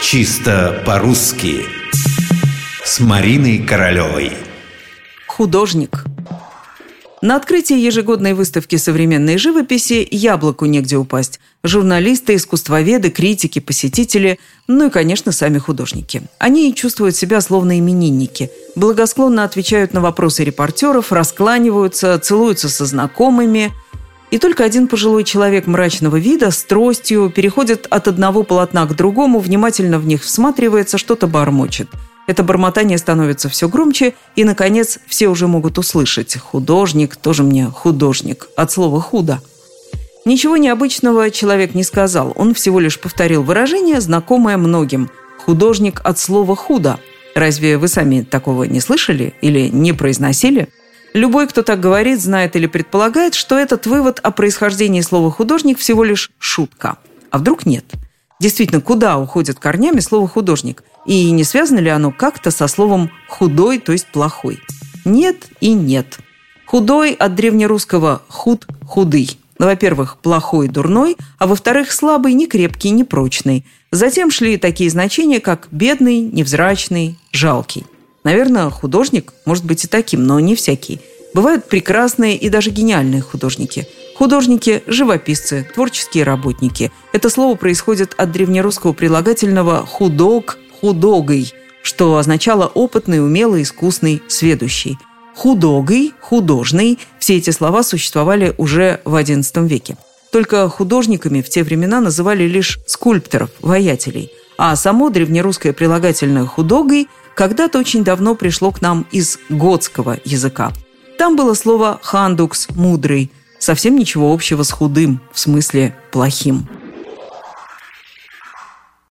Чисто по-русски С Мариной Королевой Художник На открытии ежегодной выставки современной живописи яблоку негде упасть. Журналисты, искусствоведы, критики, посетители, ну и, конечно, сами художники. Они чувствуют себя словно именинники. Благосклонно отвечают на вопросы репортеров, раскланиваются, целуются со знакомыми – и только один пожилой человек мрачного вида с тростью переходит от одного полотна к другому, внимательно в них всматривается, что-то бормочет. Это бормотание становится все громче, и, наконец, все уже могут услышать. Художник, тоже мне художник, от слова «худо». Ничего необычного человек не сказал, он всего лишь повторил выражение, знакомое многим. Художник от слова «худо». Разве вы сами такого не слышали или не произносили? Любой, кто так говорит, знает или предполагает, что этот вывод о происхождении слова «художник» всего лишь шутка. А вдруг нет? Действительно, куда уходит корнями слово «художник»? И не связано ли оно как-то со словом «худой», то есть «плохой»? Нет и нет. Худой от древнерусского «худ» – «худый». Во-первых, плохой, дурной, а во-вторых, слабый, некрепкий, непрочный. Затем шли такие значения, как бедный, невзрачный, жалкий. Наверное, художник может быть и таким, но не всякий. Бывают прекрасные и даже гениальные художники. Художники – живописцы, творческие работники. Это слово происходит от древнерусского прилагательного «худог» – «худогой», что означало опытный, умелый, искусный, сведущий. Худогой, художный – все эти слова существовали уже в XI веке. Только художниками в те времена называли лишь скульпторов, воятелей. А само древнерусское прилагательное «худогой» когда-то очень давно пришло к нам из готского языка. Там было слово «хандукс» – «мудрый», совсем ничего общего с худым, в смысле «плохим».